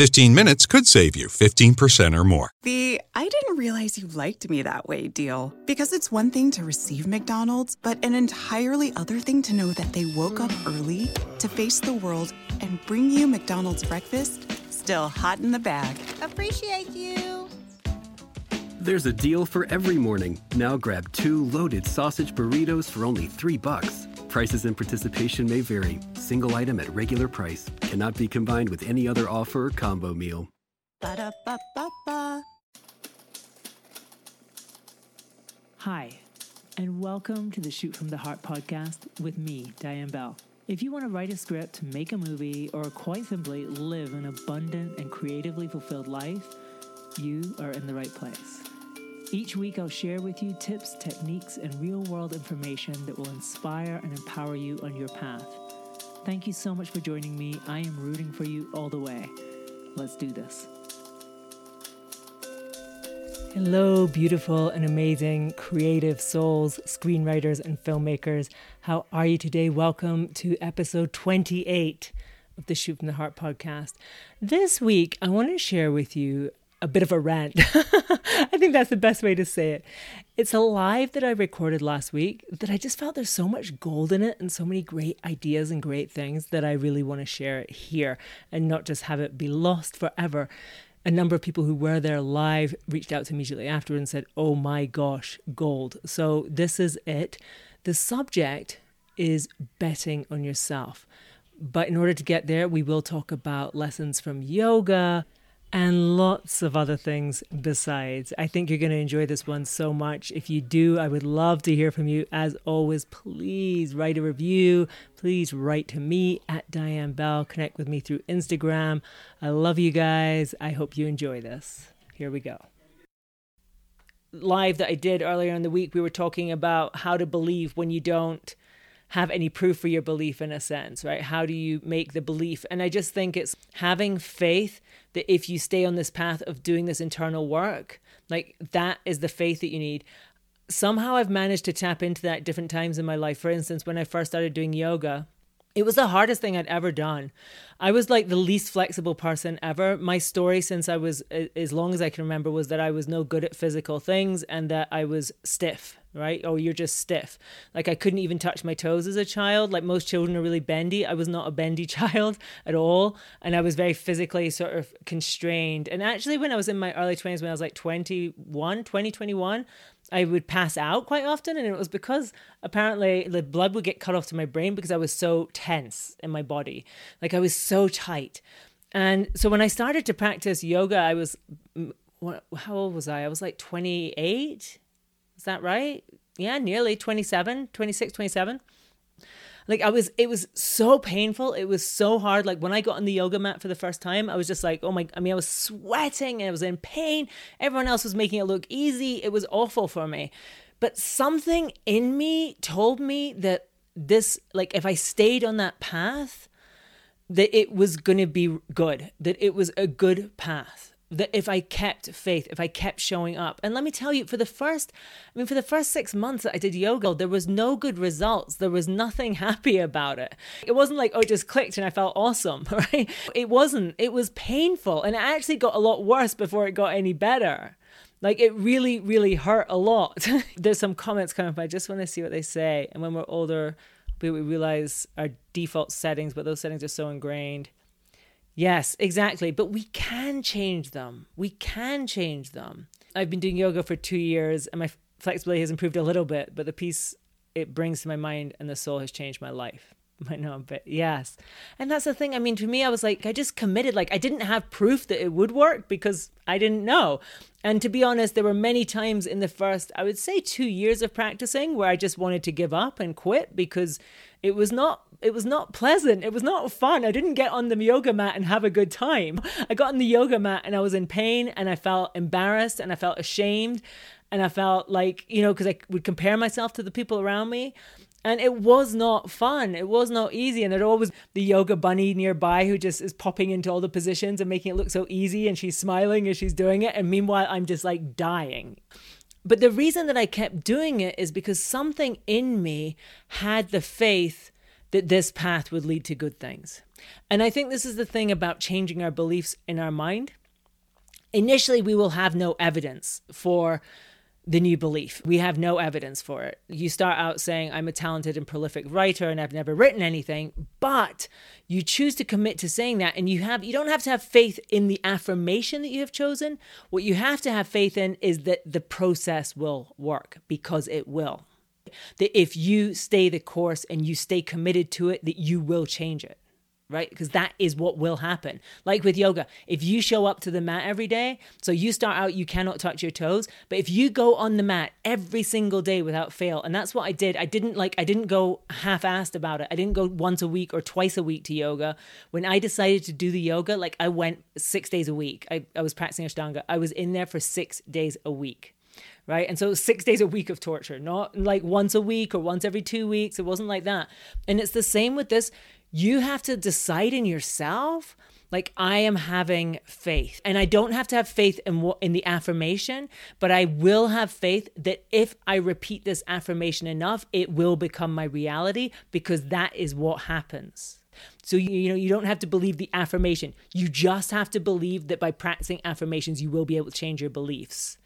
15 minutes could save you 15% or more. The I didn't realize you liked me that way deal. Because it's one thing to receive McDonald's, but an entirely other thing to know that they woke up early to face the world and bring you McDonald's breakfast still hot in the bag. Appreciate you. There's a deal for every morning. Now grab two loaded sausage burritos for only three bucks. Prices and participation may vary. Single item at regular price cannot be combined with any other offer or combo meal. Ba-da-ba-ba-ba. Hi, and welcome to the Shoot from the Heart podcast with me, Diane Bell. If you want to write a script, make a movie, or quite simply live an abundant and creatively fulfilled life, you are in the right place. Each week, I'll share with you tips, techniques, and real world information that will inspire and empower you on your path. Thank you so much for joining me. I am rooting for you all the way. Let's do this. Hello, beautiful and amazing creative souls, screenwriters, and filmmakers. How are you today? Welcome to episode 28 of the Shoot from the Heart podcast. This week, I want to share with you a bit of a rant. I think that's the best way to say it. It's a live that I recorded last week that I just felt there's so much gold in it and so many great ideas and great things that I really want to share it here and not just have it be lost forever a number of people who were there live reached out to me immediately after and said, Oh my gosh, gold. So this is it. The subject is betting on yourself. But in order to get there, we will talk about lessons from yoga and lots of other things besides. I think you're going to enjoy this one so much. If you do, I would love to hear from you. As always, please write a review. Please write to me at Diane Bell. Connect with me through Instagram. I love you guys. I hope you enjoy this. Here we go. Live that I did earlier in the week, we were talking about how to believe when you don't have any proof for your belief in a sense, right? How do you make the belief? And I just think it's having faith that if you stay on this path of doing this internal work, like that is the faith that you need. Somehow I've managed to tap into that different times in my life. For instance, when I first started doing yoga, it was the hardest thing I'd ever done. I was like the least flexible person ever. My story since I was as long as I can remember was that I was no good at physical things and that I was stiff, right? Oh, you're just stiff. Like I couldn't even touch my toes as a child. Like most children are really bendy. I was not a bendy child at all. And I was very physically sort of constrained. And actually when I was in my early 20s when I was like 21, 20, 21, I would pass out quite often, and it was because apparently the blood would get cut off to my brain because I was so tense in my body. Like I was so tight. And so when I started to practice yoga, I was, how old was I? I was like 28. Is that right? Yeah, nearly 27, 26, 27 like I was it was so painful. It was so hard. Like when I got on the yoga mat for the first time I was just like oh my I mean I was sweating and I was in pain. Everyone else was making it look easy. It was awful for me. But something in me told me that this like if I stayed on that path that it was going to be good that it was a good path that if I kept faith, if I kept showing up. And let me tell you, for the first, I mean, for the first six months that I did yoga, there was no good results. There was nothing happy about it. It wasn't like, oh, it just clicked and I felt awesome, right? It wasn't. It was painful. And it actually got a lot worse before it got any better. Like it really, really hurt a lot. There's some comments coming up. I just want to see what they say. And when we're older, we realize our default settings, but those settings are so ingrained. Yes, exactly. But we can change them. We can change them. I've been doing yoga for two years and my flexibility has improved a little bit, but the peace it brings to my mind and the soul has changed my life. I know, but yes. And that's the thing. I mean, to me, I was like, I just committed. Like, I didn't have proof that it would work because I didn't know. And to be honest, there were many times in the first, I would say, two years of practicing where I just wanted to give up and quit because it was not it was not pleasant. It was not fun. I didn't get on the yoga mat and have a good time. I got on the yoga mat and I was in pain and I felt embarrassed and I felt ashamed and I felt like, you know, because I would compare myself to the people around me. And it was not fun. It was not easy. And there'd always the yoga bunny nearby who just is popping into all the positions and making it look so easy. And she's smiling as she's doing it. And meanwhile, I'm just like dying. But the reason that I kept doing it is because something in me had the faith that this path would lead to good things. And I think this is the thing about changing our beliefs in our mind. Initially, we will have no evidence for the new belief. We have no evidence for it. You start out saying, I'm a talented and prolific writer and I've never written anything, but you choose to commit to saying that and you have you don't have to have faith in the affirmation that you have chosen. What you have to have faith in is that the process will work because it will. That if you stay the course and you stay committed to it, that you will change it right? Because that is what will happen. Like with yoga, if you show up to the mat every day, so you start out, you cannot touch your toes, but if you go on the mat every single day without fail, and that's what I did, I didn't like, I didn't go half assed about it. I didn't go once a week or twice a week to yoga. When I decided to do the yoga, like I went six days a week. I, I was practicing Ashtanga. I was in there for six days a week right? And so six days a week of torture, not like once a week or once every two weeks. It wasn't like that. And it's the same with this you have to decide in yourself like I am having faith. And I don't have to have faith in what in the affirmation, but I will have faith that if I repeat this affirmation enough, it will become my reality because that is what happens. So you, you know you don't have to believe the affirmation. You just have to believe that by practicing affirmations you will be able to change your beliefs.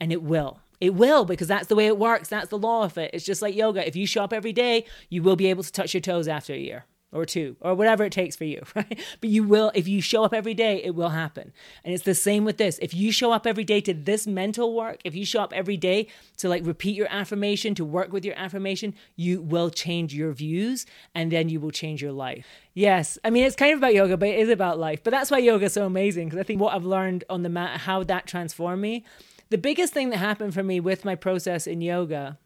And it will. It will because that's the way it works. That's the law of it. It's just like yoga. If you show up every day, you will be able to touch your toes after a year or two or whatever it takes for you, right? But you will, if you show up every day, it will happen. And it's the same with this. If you show up every day to this mental work, if you show up every day to like repeat your affirmation, to work with your affirmation, you will change your views and then you will change your life. Yes. I mean, it's kind of about yoga, but it is about life. But that's why yoga is so amazing because I think what I've learned on the mat, how that transformed me. The biggest thing that happened for me with my process in yoga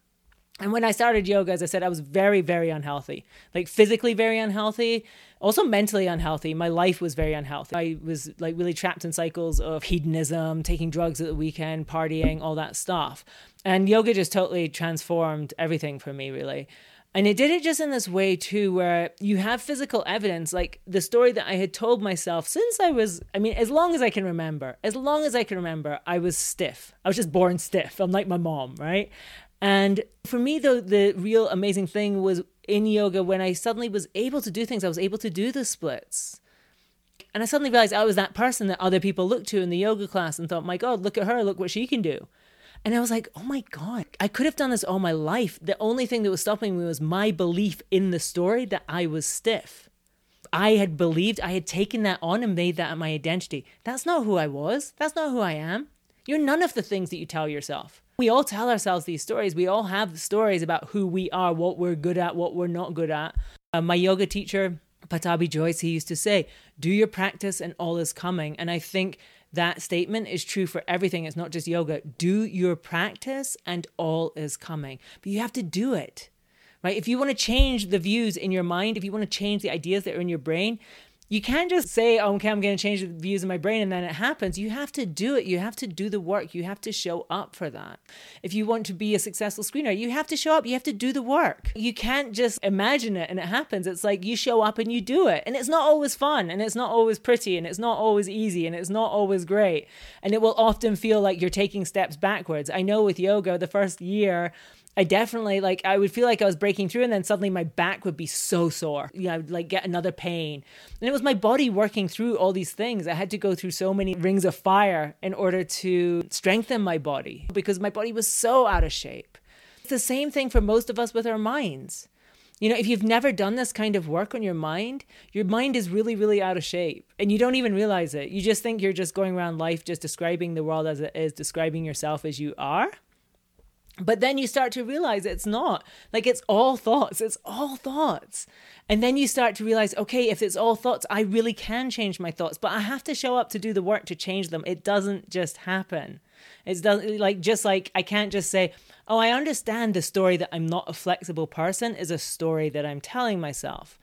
and when I started yoga, as I said, I was very, very unhealthy, like physically very unhealthy, also mentally unhealthy. My life was very unhealthy. I was like really trapped in cycles of hedonism, taking drugs at the weekend, partying, all that stuff. And yoga just totally transformed everything for me, really. And it did it just in this way too, where you have physical evidence, like the story that I had told myself since I was, I mean, as long as I can remember, as long as I can remember, I was stiff. I was just born stiff. I'm like my mom, right? And for me, though, the real amazing thing was in yoga when I suddenly was able to do things, I was able to do the splits. And I suddenly realized I was that person that other people looked to in the yoga class and thought, my God, look at her, look what she can do. And I was like, oh my God, I could have done this all my life. The only thing that was stopping me was my belief in the story that I was stiff. I had believed, I had taken that on and made that my identity. That's not who I was. That's not who I am. You're none of the things that you tell yourself we all tell ourselves these stories. We all have stories about who we are, what we're good at, what we're not good at. Uh, my yoga teacher, Pattabhi Jois, he used to say, Do your practice and all is coming. And I think that statement is true for everything. It's not just yoga. Do your practice and all is coming. But you have to do it, right? If you want to change the views in your mind, if you want to change the ideas that are in your brain, you can't just say, oh, okay, I'm going to change the views in my brain and then it happens. You have to do it. You have to do the work. You have to show up for that. If you want to be a successful screener, you have to show up. You have to do the work. You can't just imagine it and it happens. It's like you show up and you do it. And it's not always fun and it's not always pretty and it's not always easy and it's not always great. And it will often feel like you're taking steps backwards. I know with yoga, the first year, I definitely like I would feel like I was breaking through and then suddenly my back would be so sore. You know, I would like get another pain. And it was my body working through all these things. I had to go through so many rings of fire in order to strengthen my body because my body was so out of shape. It's the same thing for most of us with our minds. You know, if you've never done this kind of work on your mind, your mind is really, really out of shape and you don't even realize it. You just think you're just going around life just describing the world as it is, describing yourself as you are. But then you start to realize it's not. Like it's all thoughts. It's all thoughts. And then you start to realize, okay, if it's all thoughts, I really can change my thoughts, but I have to show up to do the work to change them. It doesn't just happen. It's doesn't like just like I can't just say, "Oh, I understand the story that I'm not a flexible person is a story that I'm telling myself."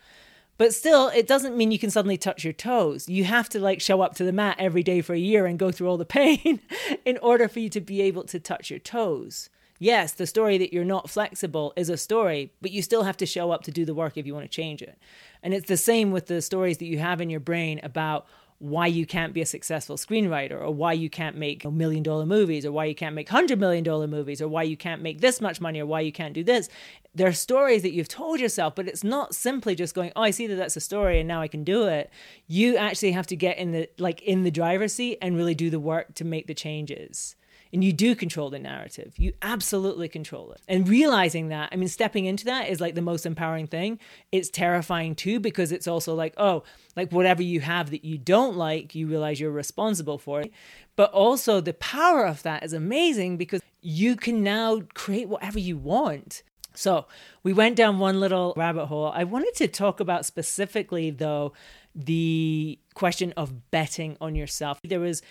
But still, it doesn't mean you can suddenly touch your toes. You have to like show up to the mat every day for a year and go through all the pain in order for you to be able to touch your toes. Yes, the story that you're not flexible is a story, but you still have to show up to do the work if you want to change it. And it's the same with the stories that you have in your brain about why you can't be a successful screenwriter or why you can't make million dollar movies or why you can't make hundred million dollar movies or why you can't make this much money or why you can't do this. There are stories that you've told yourself, but it's not simply just going, oh, I see that that's a story and now I can do it. You actually have to get in the like in the driver's seat and really do the work to make the changes and you do control the narrative. You absolutely control it. And realizing that, I mean, stepping into that is like the most empowering thing. It's terrifying too, because it's also like, oh, like whatever you have that you don't like, you realize you're responsible for it. But also, the power of that is amazing because you can now create whatever you want. So, we went down one little rabbit hole. I wanted to talk about specifically, though, the question of betting on yourself. There was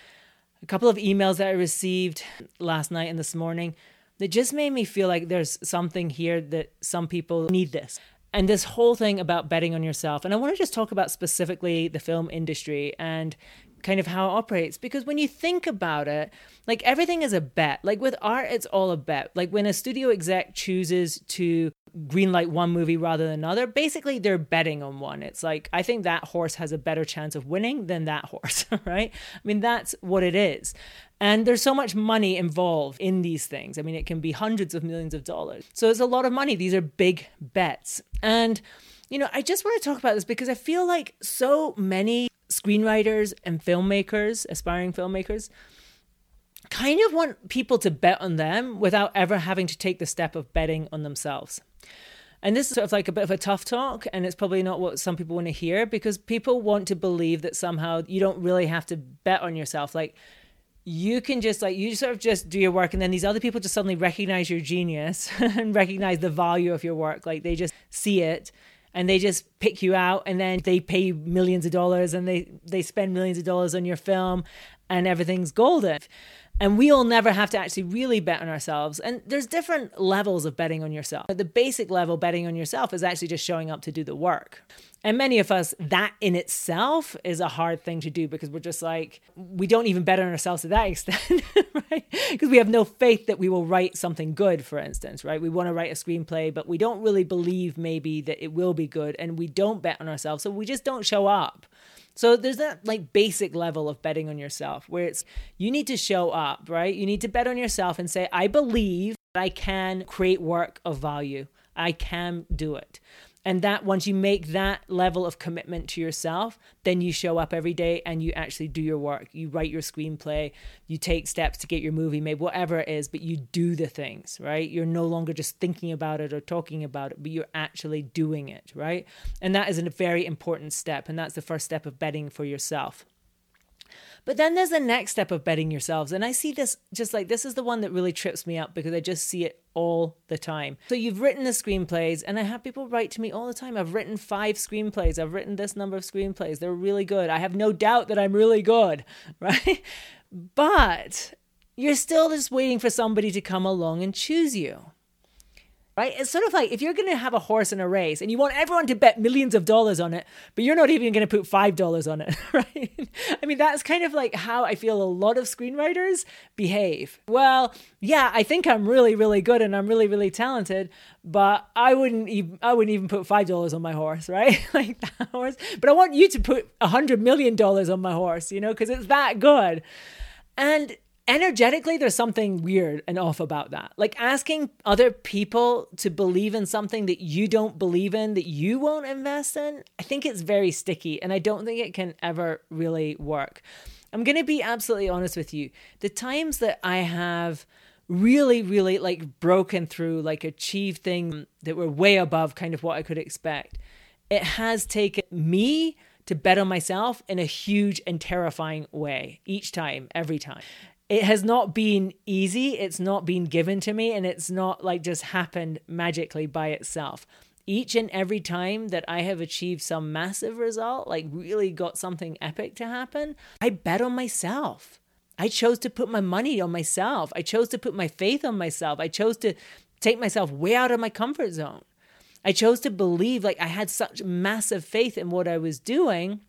a couple of emails that I received last night and this morning that just made me feel like there's something here that some people need this. And this whole thing about betting on yourself. And I want to just talk about specifically the film industry and kind of how it operates. Because when you think about it, like everything is a bet. Like with art, it's all a bet. Like when a studio exec chooses to greenlight one movie rather than another, basically they're betting on one. It's like, I think that horse has a better chance of winning than that horse, right? I mean, that's what it is. And there's so much money involved in these things. I mean, it can be hundreds of millions of dollars. So it's a lot of money. These are big bets. And, you know, I just want to talk about this because I feel like so many screenwriters and filmmakers, aspiring filmmakers, kind of want people to bet on them without ever having to take the step of betting on themselves. And this is sort of like a bit of a tough talk, and it's probably not what some people want to hear because people want to believe that somehow you don't really have to bet on yourself. Like, you can just like you sort of just do your work and then these other people just suddenly recognize your genius and recognize the value of your work like they just see it and they just pick you out and then they pay millions of dollars and they they spend millions of dollars on your film and everything's golden and we'll never have to actually really bet on ourselves. And there's different levels of betting on yourself. At the basic level, betting on yourself is actually just showing up to do the work. And many of us, that in itself is a hard thing to do because we're just like, we don't even bet on ourselves to that extent, right? Because we have no faith that we will write something good, for instance, right? We want to write a screenplay, but we don't really believe maybe that it will be good. And we don't bet on ourselves. So we just don't show up. So there's that like basic level of betting on yourself where it's you need to show up, right? You need to bet on yourself and say, I believe that I can create work of value. I can do it. And that once you make that level of commitment to yourself, then you show up every day and you actually do your work. You write your screenplay, you take steps to get your movie made, whatever it is, but you do the things, right? You're no longer just thinking about it or talking about it, but you're actually doing it, right? And that is a very important step. And that's the first step of betting for yourself. But then there's the next step of betting yourselves. And I see this just like this is the one that really trips me up because I just see it all the time. So you've written the screenplays, and I have people write to me all the time. I've written five screenplays, I've written this number of screenplays. They're really good. I have no doubt that I'm really good, right? But you're still just waiting for somebody to come along and choose you right? It's sort of like if you're going to have a horse in a race and you want everyone to bet millions of dollars on it, but you're not even going to put $5 on it, right? I mean, that's kind of like how I feel a lot of screenwriters behave. Well, yeah, I think I'm really, really good and I'm really, really talented, but I wouldn't even, I wouldn't even put $5 on my horse, right? like that horse. But I want you to put a $100 million on my horse, you know, because it's that good. And energetically there's something weird and off about that. Like asking other people to believe in something that you don't believe in that you won't invest in i think it's very sticky and i don't think it can ever really work. I'm going to be absolutely honest with you. The times that i have really really like broken through like achieved things that were way above kind of what i could expect it has taken me to bet on myself in a huge and terrifying way each time every time it has not been easy. It's not been given to me, and it's not like just happened magically by itself. Each and every time that I have achieved some massive result, like really got something epic to happen, I bet on myself. I chose to put my money on myself. I chose to put my faith on myself. I chose to take myself way out of my comfort zone. I chose to believe like I had such massive faith in what I was doing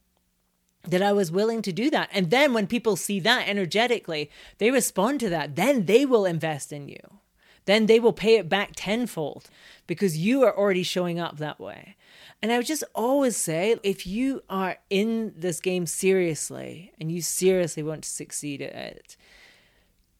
that I was willing to do that. And then when people see that energetically, they respond to that. Then they will invest in you. Then they will pay it back tenfold because you are already showing up that way. And I would just always say if you are in this game seriously and you seriously want to succeed at it,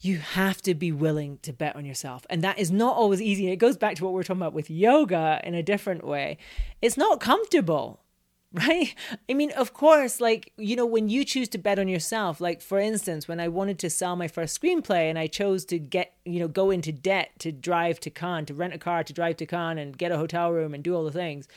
you have to be willing to bet on yourself. And that is not always easy. It goes back to what we we're talking about with yoga in a different way. It's not comfortable, right? I mean, of course, like, you know, when you choose to bet on yourself, like, for instance, when I wanted to sell my first screenplay and I chose to get, you know, go into debt to drive to Cannes, to rent a car to drive to Cannes and get a hotel room and do all the things.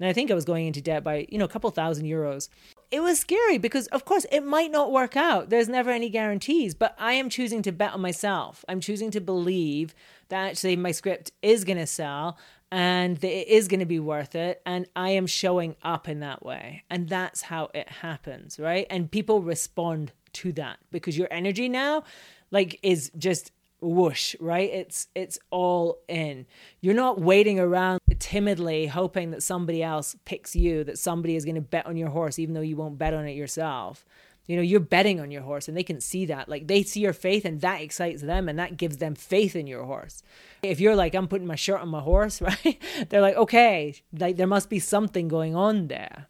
And I think I was going into debt by, you know, a couple thousand euros. It was scary because of course it might not work out. There's never any guarantees but i am choosing to bet on myself. I'm choosing to believe that actually my script is going to sell and that it is going to be worth it and i am showing up in that way. And that's how it happens right? And people respond to that because your energy now like is just whoosh right? It's it's all in. You're not waiting around timidly hoping that somebody else picks you that somebody is going to bet on your horse even though you won't bet on it yourself. You know you're betting on your horse and they can see that. Like they see your faith and that excites them and that gives them faith in your horse. If you're like i'm putting my shirt on my horse right? They're like okay like there must be something going on there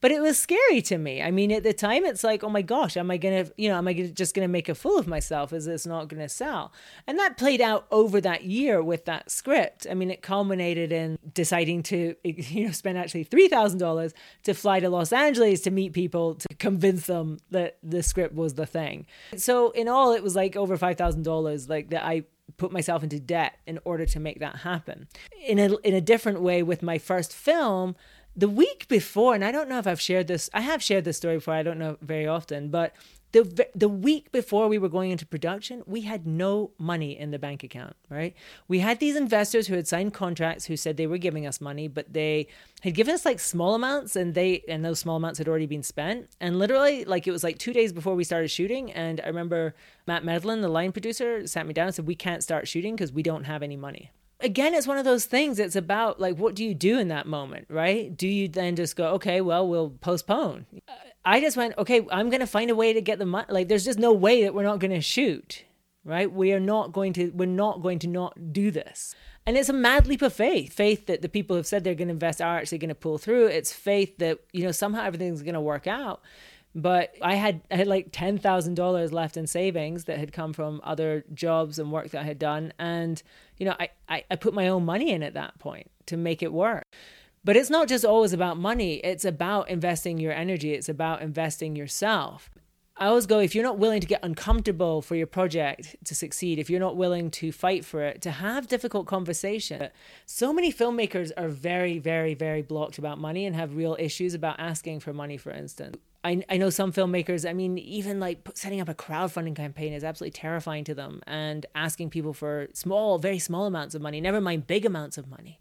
but it was scary to me. I mean, at the time, it's like, oh my gosh, am I gonna, you know, am I just gonna make a fool of myself? Is this not gonna sell? And that played out over that year with that script. I mean, it culminated in deciding to, you know, spend actually three thousand dollars to fly to Los Angeles to meet people to convince them that the script was the thing. So in all, it was like over five thousand dollars, like that I put myself into debt in order to make that happen. In a in a different way with my first film, the week before, and I don't know if I've shared this, I have shared this story before, I don't know very often, but the the week before we were going into production, we had no money in the bank account, right? We had these investors who had signed contracts who said they were giving us money, but they had given us like small amounts and they and those small amounts had already been spent. And literally like it was like 2 days before we started shooting and I remember Matt Medlin, the line producer, sat me down and said we can't start shooting because we don't have any money again it's one of those things it's about like what do you do in that moment right? Do you then just go okay well we'll postpone. Uh, I just went okay i'm going to find a way to get the money like there's just no way that we're not going to shoot right? We are not going to we're not going to not do this. And it's a mad leap of faith faith that the people who've said they're going to invest are actually going to pull through. It's faith that you know somehow everything's going to work out. But I had I had like ten thousand dollars left in savings that had come from other jobs and work that I had done, and you know I, I, I put my own money in at that point to make it work. But it's not just always about money; it's about investing your energy. It's about investing yourself. I always go if you're not willing to get uncomfortable for your project to succeed, if you're not willing to fight for it, to have difficult conversation. So many filmmakers are very, very, very blocked about money and have real issues about asking for money, for instance. I, I know some filmmakers, I mean, even like setting up a crowdfunding campaign is absolutely terrifying to them and asking people for small, very small amounts of money, never mind big amounts of money.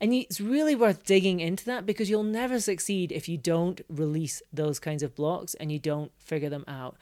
And it's really worth digging into that because you'll never succeed if you don't release those kinds of blocks and you don't figure them out.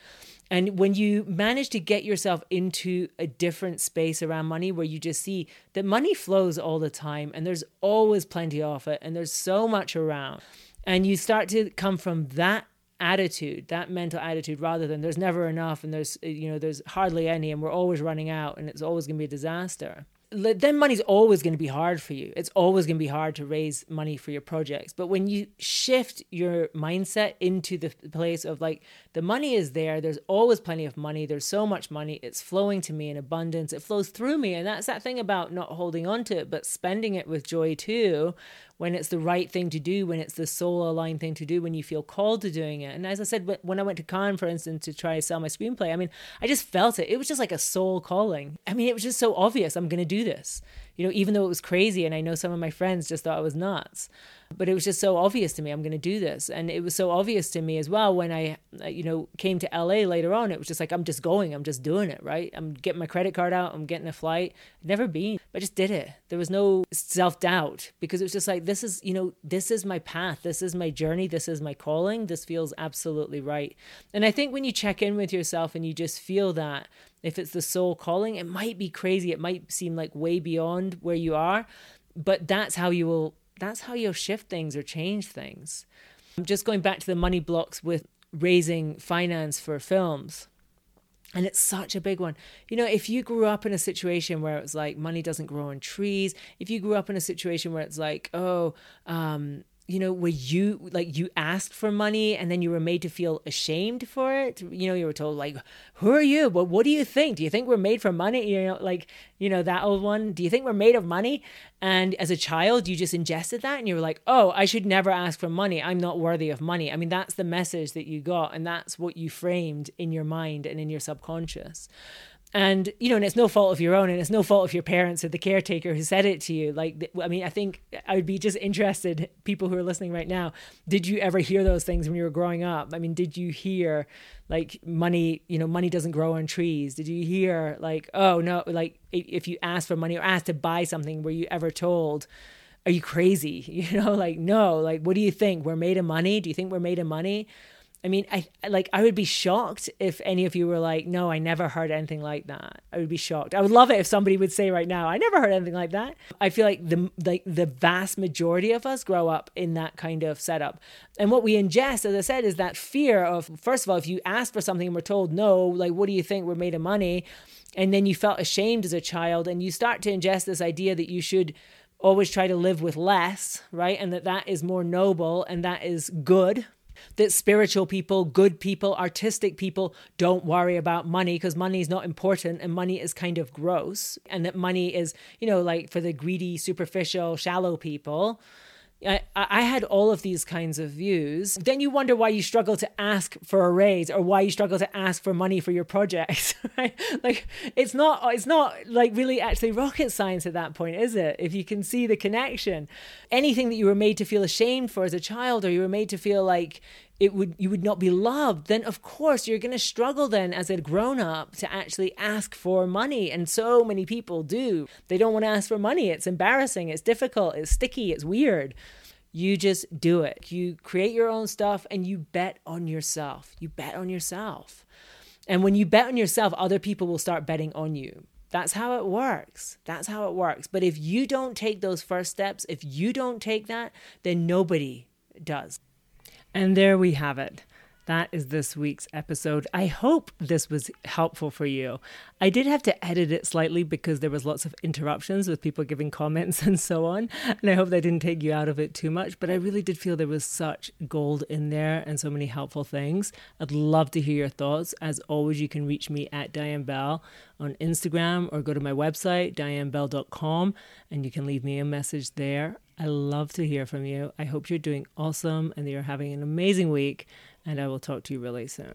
And when you manage to get yourself into a different space around money where you just see that money flows all the time and there's always plenty of it and there's so much around, and you start to come from that attitude that mental attitude rather than there's never enough and there's uh, you know there's hardly any and we're always running out and it's always going to be a disaster then money's always going to be hard for you. It's always going to be hard to raise money for your projects. But when you shift your mindset into the place of like, the money is there, there's always plenty of money, there's so much money, it's flowing to me in abundance, it flows through me. And that's that thing about not holding on to it, but spending it with joy too, when it's the right thing to do, when it's the soul aligned thing to do, when you feel called to doing it. And as I said, when I went to Cannes, for instance, to try to sell my screenplay, I mean, I just felt it. It was just like a soul calling. I mean, it was just so obvious. I'm going to do this. You know, even though it was crazy and I know some of my friends just thought I was nuts. But it was just so obvious to me I'm going to do this. And it was so obvious to me as well when I, uh, you know, came to LA later on. It was just like, I'm just going, I'm just doing it, right? I'm getting my credit card out, I'm getting a flight. never been, I just did it. There was no self doubt because it was just like, this is, you know, this is my path, this is my journey, this is my calling, this feels absolutely right. And I think when you check in with yourself and you just feel that, if it's the soul calling, it might be crazy. It might seem like way beyond where you are, but that's how you will that's how you'll shift things or change things. Just going back to the money blocks with raising finance for films. And it's such a big one. You know, if you grew up in a situation where it's like money doesn't grow on trees, if you grew up in a situation where it's like, oh, um, you know, where you like you asked for money and then you were made to feel ashamed for it. You know, you were told like, "Who are you? But what do you think? Do you think we're made for money?" You know, like you know that old one. Do you think we're made of money? And as a child, you just ingested that and you were like, "Oh, I should never ask for money. I'm not worthy of money." I mean, that's the message that you got, and that's what you framed in your mind and in your subconscious and you know and it's no fault of your own and it's no fault of your parents or the caretaker who said it to you. Like i mean i think i would be just interested people who are listening right now did you ever hear those things when you were growing up? I mean did you hear like money you know money doesn't grow on trees? Did you hear like oh no like if you ask for money or ask to buy something were you ever told are you crazy? You know like no like what do you think? We're made of money? Do you think we're made of money I mean, I like I would be shocked if any of you were like, "No, I never heard anything like that." I would be shocked. I would love it if somebody would say right now, "I never heard anything like that." I feel like the like the vast majority of us grow up in that kind of setup. And what we ingest, as I said, is that fear of first of all, if you ask for something and we're told no, like what do you think we're made of money? And then you felt ashamed as a child and you start to ingest this idea that you should always try to live with less, right? And that that is more noble and that is good, that spiritual people, good people, artistic people don't worry about money because money is not important and money is kind of gross. And that money is, you know, like for the greedy, superficial, shallow people. I, I had all of these kinds of views. Then you wonder why you struggle to ask for a raise or why you struggle to ask for money for your projects, right? Like it's not it's not like really actually rocket science at that point, is it? If you can see the connection. Anything that you were made to feel ashamed for as a child or you were made to feel like it would you would not be loved then of course you're going to struggle then as a grown up to actually ask for money and so many people do. They don't want to ask for money. It's embarrassing. It's difficult. It's sticky. It's weird. You just do it. You create your own stuff and you bet on yourself. You bet on yourself. And when you bet on yourself other people will start betting on you. That's how it works. That's how it works. But if you don't take those first steps, if you don't take that, then nobody does. And there we have it. That is this week's episode. I hope this was helpful for you. I did have to edit it slightly because there was lots of interruptions with people giving comments and so on. And I hope that didn't take you out of it too much, but I really did feel there was such gold in there and so many helpful things. I'd love to hear your thoughts. As always, you can reach me at Diane Bell on Instagram or go to my website, dianebell.com, and you can leave me a message there. I love to hear from you. I hope you're doing awesome and that you're having an amazing week, and I will talk to you really soon.